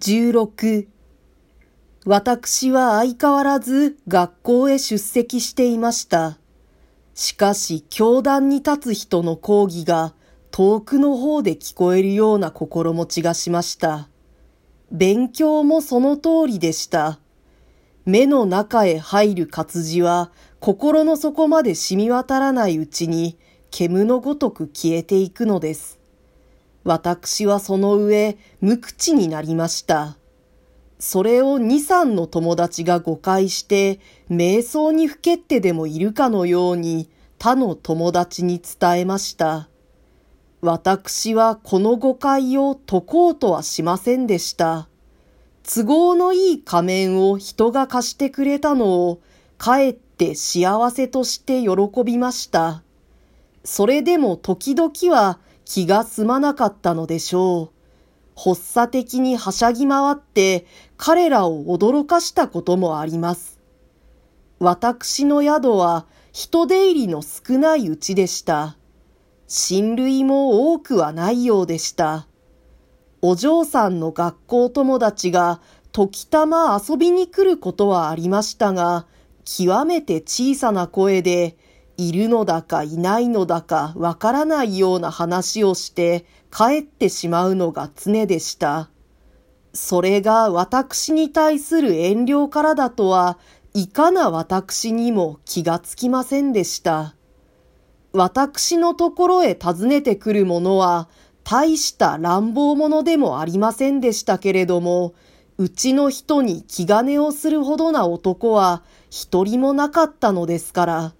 16私は相変わらず学校へ出席していました。しかし教壇に立つ人の講義が遠くの方で聞こえるような心持ちがしました。勉強もその通りでした。目の中へ入る活字は心の底まで染み渡らないうちに煙のごとく消えていくのです。私はその上、無口になりました。それを二三の友達が誤解して、瞑想にふけってでもいるかのように他の友達に伝えました。私はこの誤解を解こうとはしませんでした。都合のいい仮面を人が貸してくれたのを、かえって幸せとして喜びました。それでも時々は気が済まなかったのでしょう。発作的にはしゃぎ回って彼らを驚かしたこともあります。私の宿は人出入りの少ないうちでした。親類も多くはないようでした。お嬢さんの学校友達が時たま遊びに来ることはありましたが、極めて小さな声で、いるのだかいないのだかわからないような話をして帰ってしまうのが常でした。それが私に対する遠慮からだとは、いかな私にも気がつきませんでした。私のところへ訪ねてくる者は、大した乱暴者でもありませんでしたけれども、うちの人に気兼ねをするほどな男は一人もなかったのですから。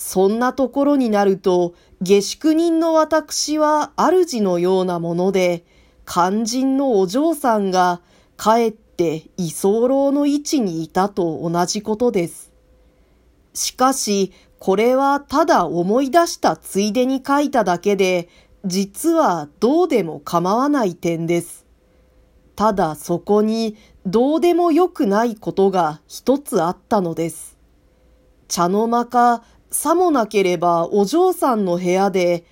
そんなところになると、下宿人の私は主のようなもので、肝心のお嬢さんがかえって居候の位置にいたと同じことです。しかし、これはただ思い出したついでに書いただけで、実はどうでも構わない点です。ただそこにどうでもよくないことが一つあったのです。茶の間かさもなければお嬢さんの部屋で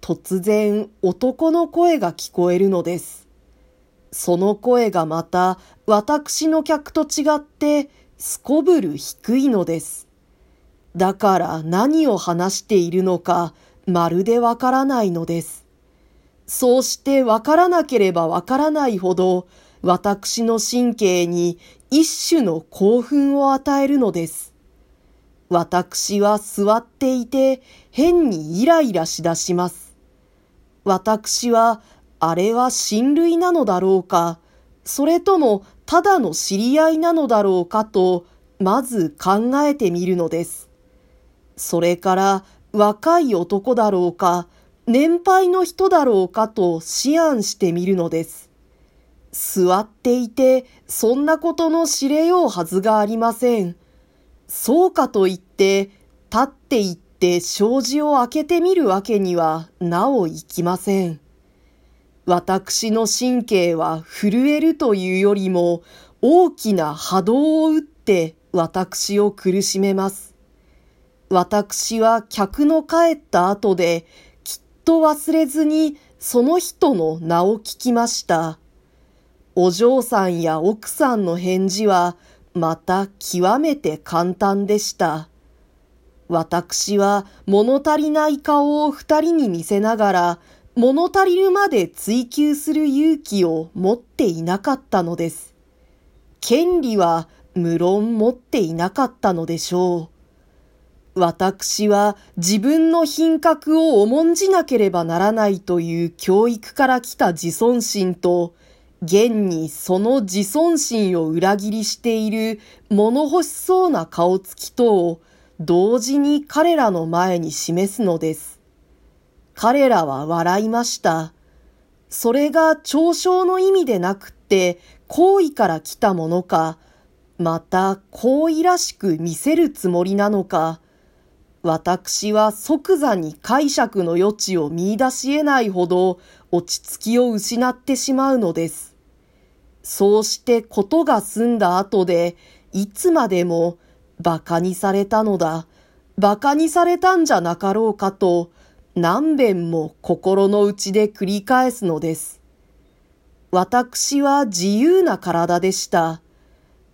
突然男の声が聞こえるのです。その声がまた私の客と違ってすこぶる低いのです。だから何を話しているのかまるでわからないのです。そうしてわからなければわからないほど私の神経に一種の興奮を与えるのです。私は座っていて変にイライラしだします。私はあれは親類なのだろうか、それともただの知り合いなのだろうかと、まず考えてみるのです。それから若い男だろうか、年配の人だろうかと思案してみるのです。座っていて、そんなことの知れようはずがありません。そうかといって、立っていって障子を開けてみるわけにはなおいきません。私の神経は震えるというよりも大きな波動を打って私を苦しめます。私は客の帰った後できっと忘れずにその人の名を聞きました。お嬢さんや奥さんの返事はまた極めて簡単でした。私は物足りない顔を二人に見せながら、物足りるまで追求する勇気を持っていなかったのです。権利は無論持っていなかったのでしょう。私は自分の品格を重んじなければならないという教育から来た自尊心と、現にその自尊心を裏切りしている物欲しそうな顔つきとを同時に彼らの前に示すのです。彼らは笑いました。それが嘲笑の意味でなくって好意から来たものか、また好意らしく見せるつもりなのか、私は即座に解釈の余地を見出し得ないほど落ち着きを失ってしまうのです。そうしてことが済んだ後で、いつまでも馬鹿にされたのだ、馬鹿にされたんじゃなかろうかと、何遍も心の内で繰り返すのです。私は自由な体でした。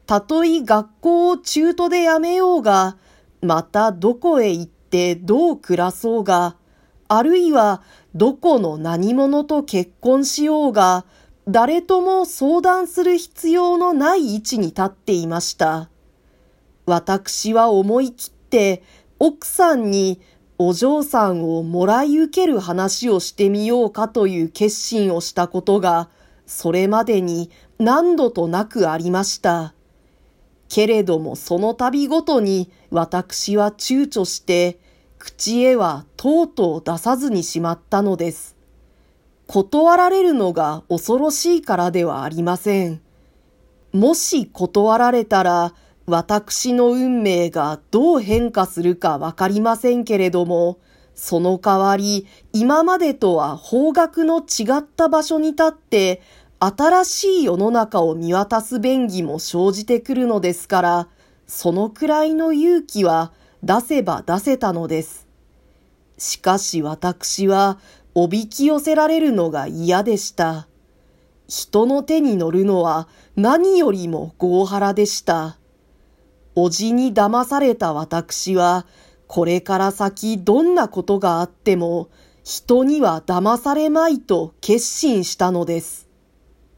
たとえ学校を中途でやめようが、またどこへ行ってどう暮らそうが、あるいはどこの何者と結婚しようが、誰とも相談する必要のない位置に立っていました。私は思い切って奥さんにお嬢さんをもらい受ける話をしてみようかという決心をしたことが、それまでに何度となくありました。けれどもその度ごとに私は躊躇して、口へはとうとう出さずにしまったのです。断られるのが恐ろしいからではありません。もし断られたら、私の運命がどう変化するかわかりませんけれども、その代わり今までとは方角の違った場所に立って新しい世の中を見渡す便宜も生じてくるのですから、そのくらいの勇気は出せば出せたのです。しかし私はおびき寄せられるのが嫌でした。人の手に乗るのは何よりも豪腹でした。おじに騙された私は、これから先どんなことがあっても、人には騙されまいと決心したのです。